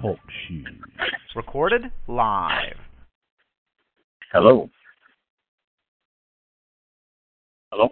Talk shoes. Recorded live. Hello. Hello.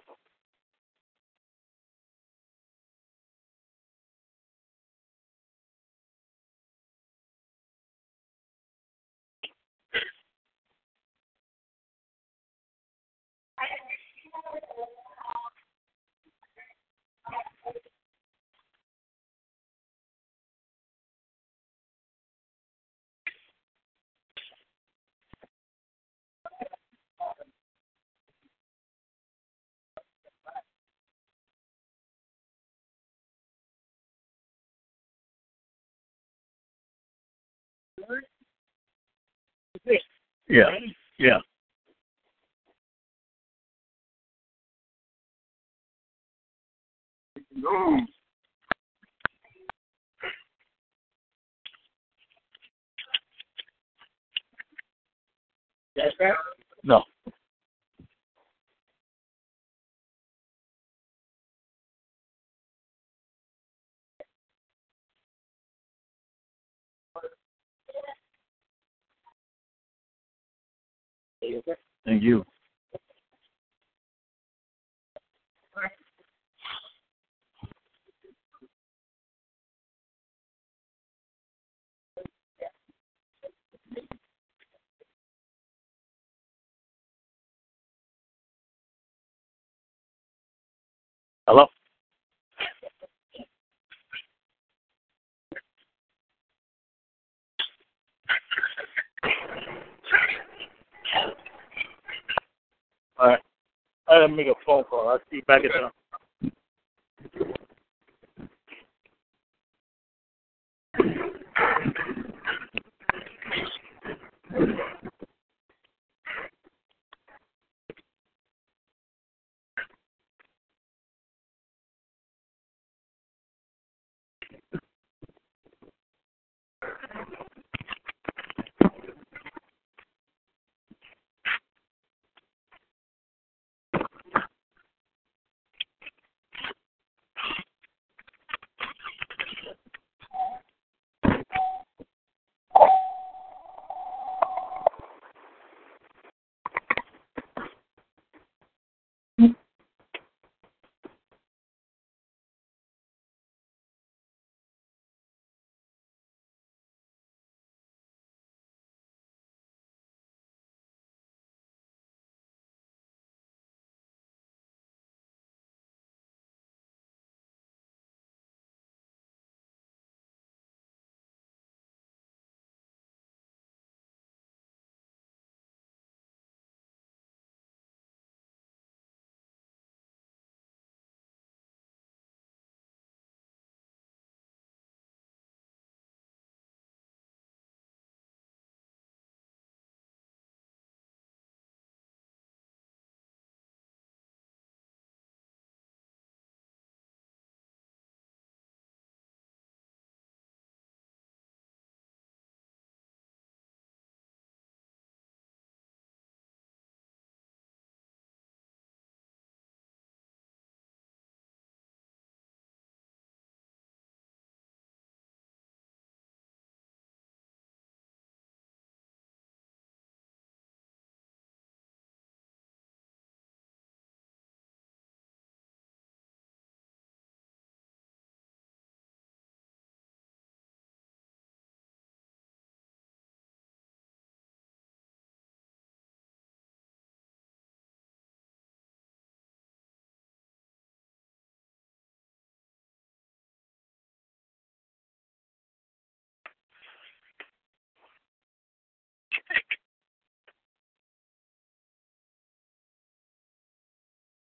Yeah. Yeah. No. Thank you. Hello. All right. I gotta make a phone call. I'll see you back at the.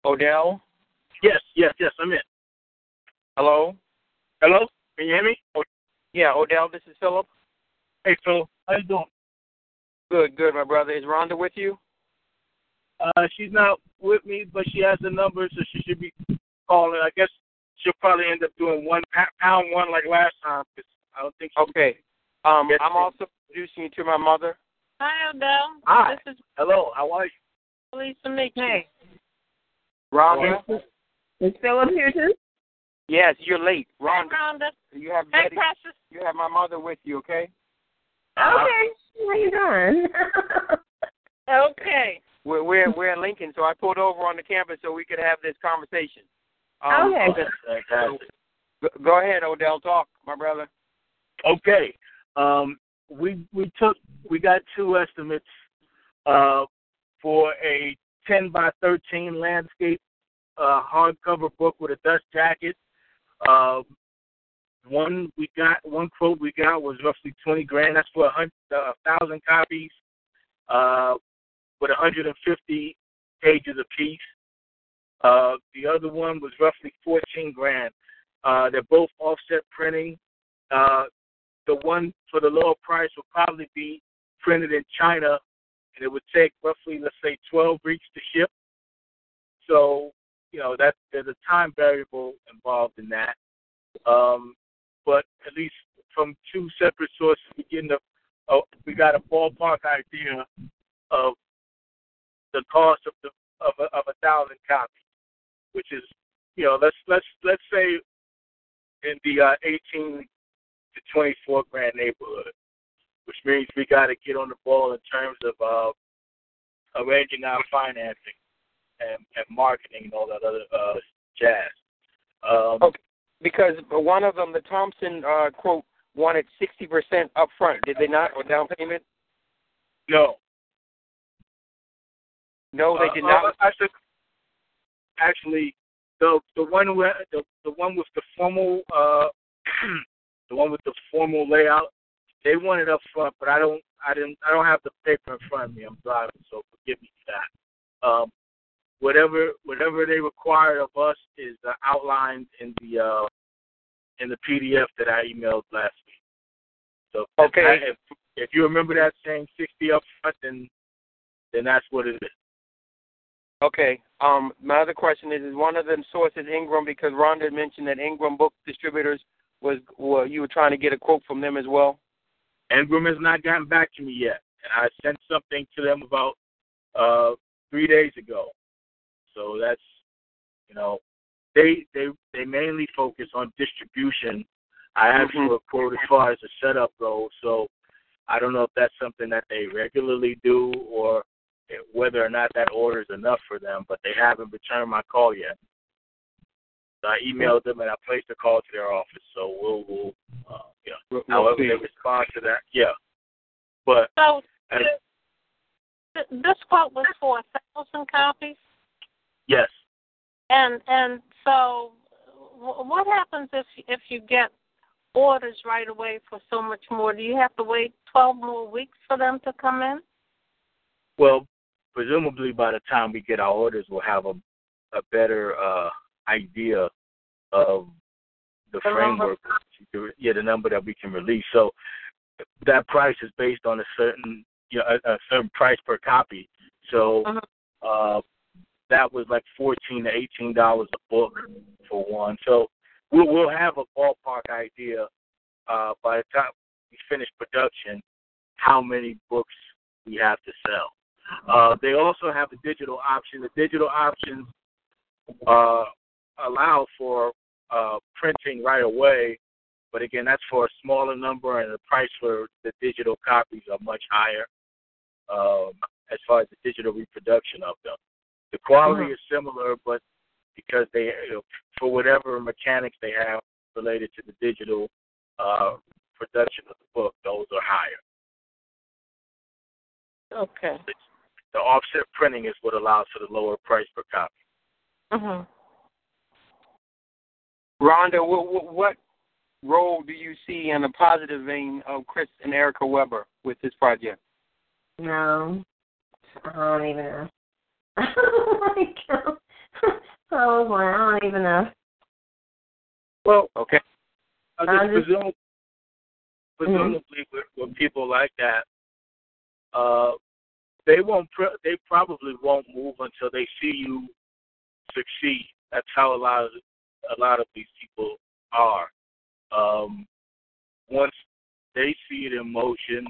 Odell? Yes, yes, yes, I'm in. Hello? Hello? Can you hear me? Oh, Yeah, Odell, this is Philip. hey, Phil. How you doing? Good, good, my brother. Is Rhonda with you? Uh, she's not with me, but she has the number, so she should be calling. I guess she'll probably end up doing one pound one like last time. 'cause I don't think. Okay. Um, Yes, I'm sir. also introducing you to my mother. Hi, Odell. Hi. This is Hello. How are you? Lisa Meek. Hey. Rhonda? Is Philip here too? Yes, you're late. Hey, Rhonda, Rhonda. you have Hey, Betty, Precious. you have my mother with you, okay? Okay. How you doing? okay. We're we're we're in Lincoln, so I pulled over on the campus so we could have this conversation. Um, Okay. Fantastic. Go, go ahead, Odell. Talk, my brother. Okay. Um, we we took we got two estimates uh, for a 10 by 13 landscape uh, hardcover book with a dust jacket. Uh, one we got one quote we got was roughly 20 grand. That's for a hundred a thousand copies, uh, with 150 pages apiece. Uh, the other one was roughly 14 grand. Uh, they're both offset printing. Uh, the one for the lower price will probably be printed in China, and it would take roughly, let's say, 12 weeks to ship. So, you know, that there's a time variable involved in that. Um, but at least from two separate sources, we get a, uh, we got a ballpark idea of the cost of the of a, of a thousand copies, which is, you know, let's let's let's say in the uh, 18 to 24 grand neighborhood, which means we got to get on the ball in terms of uh, arranging our financing and, and marketing and all that other uh, jazz. Um, Okay. Because one of them, the Thompson uh, quote, wanted sixty percent up front. Did they not, or down payment? No, No, they Uh, did uh, not. I should, actually, the the one where the the one with the formal uh, the one with the formal layout, they want it up front, but I don't I didn't I don't have the paper in front of me. I'm driving, so forgive me for that. Um, whatever whatever they required of us is uh, outlined in the uh, in the PDF that I emailed last week. So if Okay. I- if, if you remember that saying sixty up front, then then that's what it is. Okay. Um, my other question is: Is one of them sources Ingram? Because Rhonda had mentioned that Ingram Book Distributors was, well, you were trying to get a quote from them as well. Ingram has not gotten back to me yet, and I sent something to them about uh, three days ago. So that's, you know, they they they mainly focus on distribution. I asked Mhm. for a quote as far as the setup goes, so I don't know if that's something that they regularly do or whether or not that order is enough for them. But they haven't returned my call yet. So I emailed them and I placed a call to their office. So we'll, we'll uh, you know, We'll- we'll however see. they respond to that, yeah. But So as, th- this quote was for a thousand copies, yes, and and so what happens if if you get orders right away for so much more? Do you have to wait twelve more weeks for them to come in? well, presumably by the time we get our orders, we'll have a a better uh, idea of the, The number. framework. Yeah, the number that we can release. So that price is based on a certain you know, a, a certain price per copy. So Mhm. uh, that was like fourteen to eighteen dollars a book for one. So we'll we'll have a ballpark idea uh, by the time we finish production how many books we have to sell. Uh, they also have a digital option. The digital options uh, allow for uh, printing right away, but again, that's for a smaller number, and the price for the digital copies are much higher um, as far as the digital reproduction of them. The quality is similar, but because they, you know, for whatever mechanics they have related to the digital uh, production of the book, those are higher. Okay. The offset printing is what allows for the lower price per copy. Mhm. Rhonda, what, what role do you see in a positive vein of Chris and Erica Weber with this project? No, I don't even know. like, oh boy, I don't even know. Well, okay. I just, I'm just just- presume, presumably with, with people like that, uh, they won't. Pr- they probably won't move until they see you succeed. That's how a lot of a lot of these people are. Um, once they see it in motion,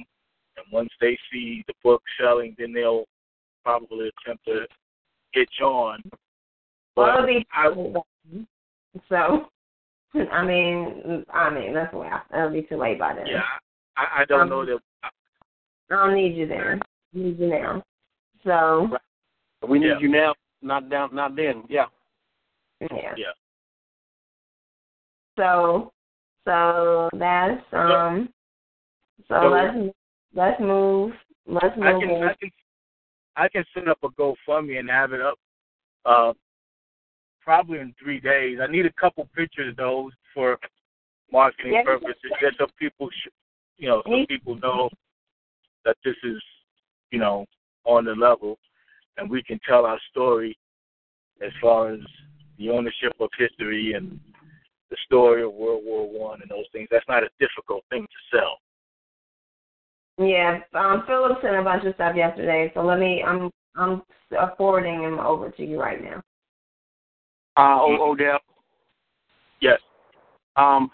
and once they see the book selling, then they'll probably attempt to hitch on. Well, But it'll be I, so. I mean, I mean that's why it'll be too late by then. yeah, I, I don't Um, know that. I don't need you there. I need you now. So We need Yeah. you now, not down, not then. Yeah. yeah. Yeah. So so that's um. So So- let's let's move. Let's move. I can on. I can I can set up a GoFundMe and have it up uh probably in three days. I need a couple pictures though for marketing purposes, just so people sh- you know, so people know that this is, you know, on the level and we can tell our story as far as the ownership of history and the story of World War One and those things. That's not a difficult thing to sell. Yeah, um, Philip sent a bunch of stuff yesterday, so let me. I'm I'm uh, forwarding him over to you right now. Uh, o- Odell. Yes. Um,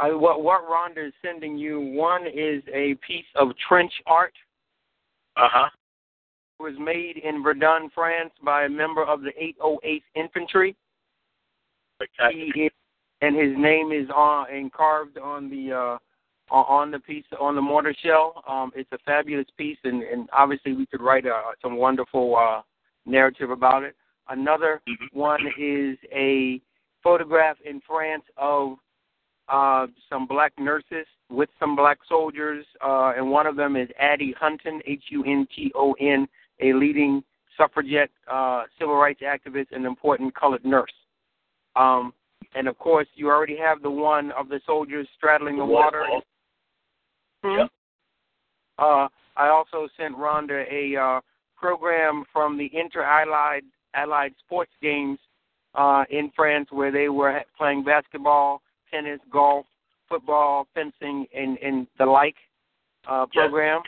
I, what what Rhonda is sending you? One is a piece of trench art. Uh huh. It was made in Verdun, France, by a member of the 808th Infantry. He is, and his name is on and carved on the uh, on the piece on the mortar shell. Um, it's a fabulous piece, and, and obviously we could write uh, some wonderful uh, narrative about it. Another one is a photograph in France of uh, some black nurses with some black soldiers, uh, and one of them is Addie Hunton, H-U-N-T-O-N, a leading suffragette, uh, civil rights activist, and important colored nurse. Um, and of course, you already have the one of the soldiers straddling the water. Hmm? Uh, I also sent Rhonda a uh, program from the Inter-Allied Allied Sports Games uh, in France, where they were playing basketball, tennis, golf, football, fencing, and, and the like uh, program.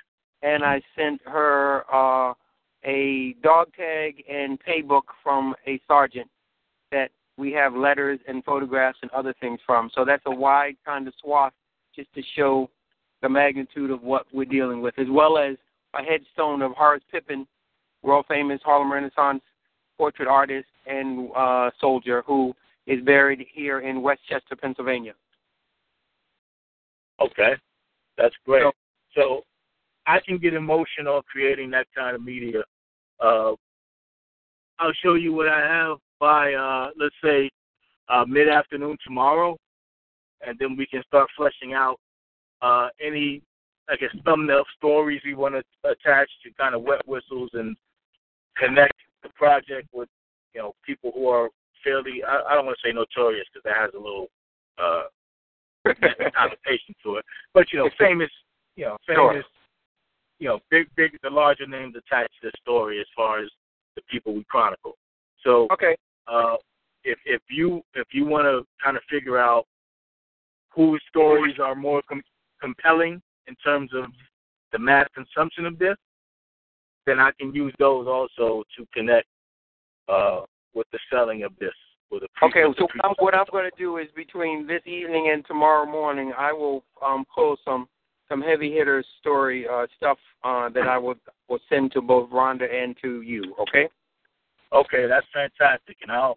And I sent her uh, a dog tag and pay book from a sergeant that we have letters and photographs and other things from. So that's a wide kind of swath just to show the magnitude of what we're dealing with, as well as a headstone of Horace Pippin, world famous Harlem Renaissance portrait artist and uh, soldier who is buried here in West Chester, Pennsylvania. Okay, that's great. So I can get emotional creating that kind of media. Uh, I'll show you what I have by uh, let's say uh, mid afternoon tomorrow, and then we can start fleshing out uh, any I guess thumbnail stories we want to attach to kind of wet whistles and connect the project with you know people who are fairly I, I don't want to say notorious because that has a little uh, connotation to it, but you know famous you know famous Sure. you know big big the larger names attached to the story as far as the people we chronicle. So Okay. Uh, if if you if you want to kind of figure out whose stories are more com- compelling in terms of the mass consumption of this, then I can use those also to connect uh, with the selling of this. With a pre- Okay, so pre- I'm, what I'm going to do is between this evening and tomorrow morning, I will um, pull some some heavy hitter story uh, stuff uh, that I will will send to both Rhonda and to you. Okay. Okay, that's fantastic, and I'll,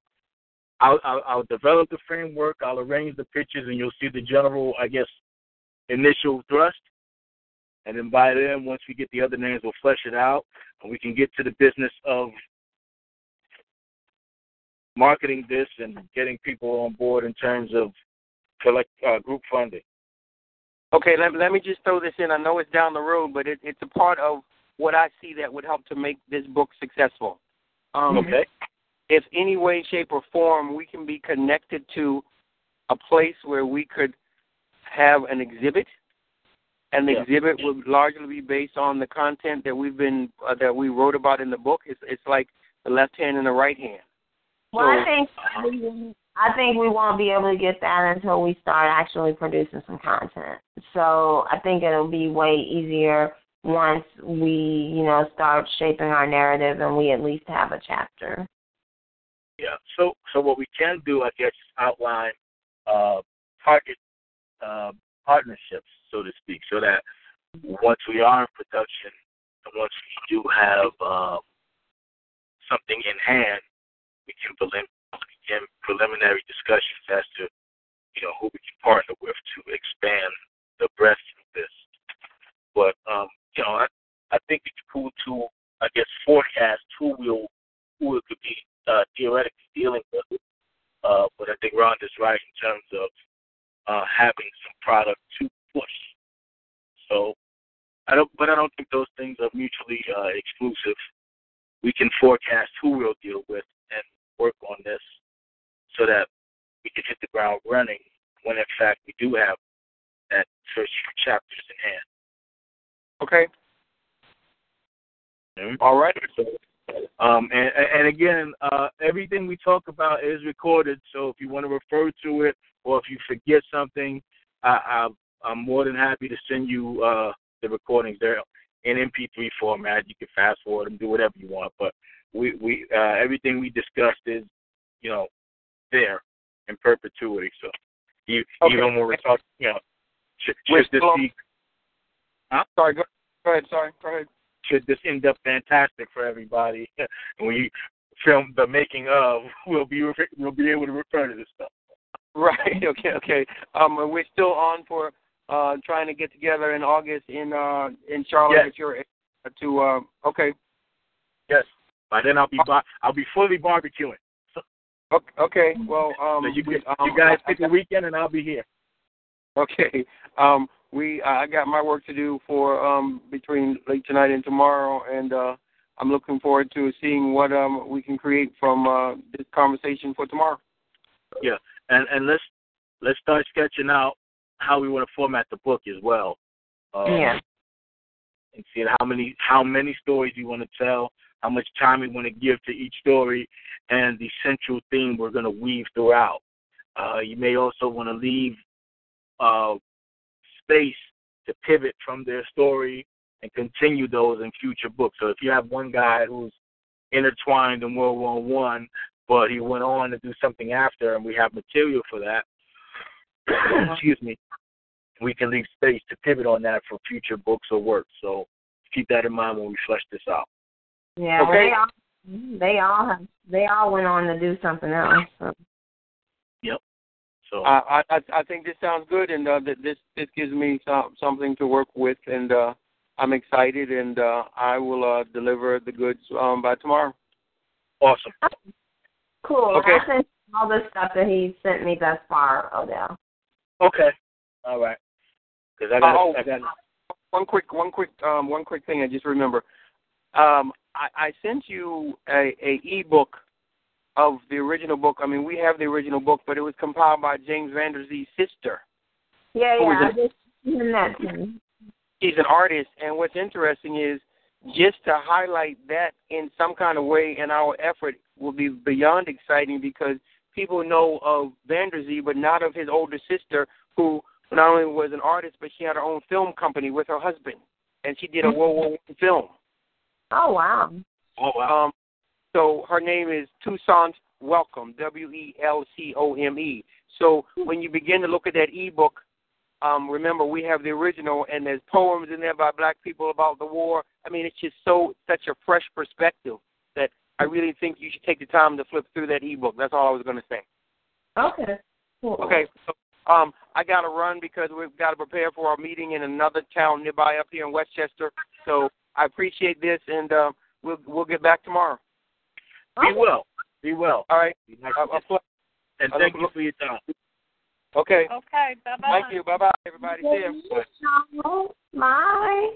I'll I'll I'll develop the framework. I'll arrange the pictures, and you'll see the general, I guess, initial thrust. And then by then, once we get the other names, we'll flesh it out, and we can get to the business of marketing this and getting people on board in terms of collect uh, group funding. Okay, let, let me just throw this in. I know it's down the road, but it, it's a part of what I see that would help to make this book successful. Um, Okay. If any way, shape, or form we can be connected to a place where we could have an exhibit, and the Yeah. exhibit would largely be based on the content that we've been uh, that we wrote about in the book. It's it's like the left hand and the right hand. Well, So- I think I think we won't be able to get that until we start actually producing some content. So I think it'll be way easier once we, you know, start shaping our narrative and we at least have a chapter. Yeah. So so what we can do, I guess, is outline uh, target uh, partnerships, so to speak, so that once we are in production and once we do have uh, something in hand, we can prelim- begin preliminary discussions as to you know who we can partner with to expand the breadth of this. But um, you know, I, I think it's cool to I guess forecast who will who it could be uh, theoretically dealing with. Uh, but I think Rhonda's right in terms of uh, having some product to push. So I don't, but I don't think those things are mutually uh, exclusive. We can forecast who we'll deal with and work on this so that we can hit the ground running when in fact we do have that first few chapters in hand. Okay. Mm-hmm. All right. So, um, and, and again, uh, everything about is recorded. So if you want to refer to it, or if you forget something, I, I, I'm more than happy to send you uh, the recordings. They're in MP3 format. You can fast forward them, do whatever you want. But we, we uh, everything we discussed is, you know, there in perpetuity. So you, Okay. even when we're talking, you know, should, should this be, huh? Sorry. Go, go ahead. Sorry. Go ahead. should this end up fantastic for everybody when you film the making of, we'll be we'll be able to refer to this stuff. Right. Okay. Okay. Um, we're still on for uh trying to get together in August in uh in Charlotte. Yes. If you're able to uh, okay. Yes. By then I'll be bar- I'll be fully barbecuing. Okay. Okay. Well, um, so you, we, you um, guys I- I pick a weekend and I'll be here. Okay. Um, we I got my work to do for um between late tonight and tomorrow, and uh, I'm looking forward to seeing what um we can create from uh, this conversation for tomorrow. Yeah, and and let's let's start sketching out how we want to format the book as well. Um, Yeah. And see how many how many stories you want to tell, how much time we want to give to each story, and the central theme we're going to weave throughout. Uh, you may also want to leave uh, space to pivot from their story and continue those in future books. So if you have one guy who's intertwined in World War One, but he went on to do something after, and we have material for that. excuse me. We can leave space to pivot on that for future books or works. So keep that in mind when we flesh this out. Yeah, well, Okay. they all they all have they all went on to do something else. So. Yep. So I I I think this sounds good, and uh, this this gives me some, something to work with, and uh, I'm excited, and uh, I will uh, deliver the goods um, by tomorrow. awesome. Cool. Okay. I sent all the stuff that he sent me thus far, Odell. Okay. All right. Because I got Oh. I got One quick, one quick, um, one quick thing. I just remember. Um, I, I sent you a, a ebook of the original book. I mean, we have the original book, but it was compiled by James Van Der Zee's sister. Yeah, Who is yeah. I just sent that to me. She's an artist, and what's interesting is just to highlight that in some kind of way in our effort will be beyond exciting because people know of Van Der Zee, but not of his older sister, who not only was an artist, but she had her own film company with her husband, and she did a World War One film. Oh wow. oh wow. Um, so her name is Toussaint Welcome, W E L C O M E. So when you begin to look at that ebook, um, remember we have the original, and there's poems in there by black people about the war. I mean, it's just so such a fresh perspective that I really think you should take the time to flip through that ebook. That's all I was going to say. Okay. Cool. Okay. So, um, I got to run because we've got to prepare for our meeting in another town nearby up here in West Chester. So I appreciate this, and uh, we'll we'll get back tomorrow. Be well. Be well. All right. Be nice Uh, to- pl- and thank you for your time. Okay. Okay, bye bye. Thank you. Bye bye, everybody. See you. Bye.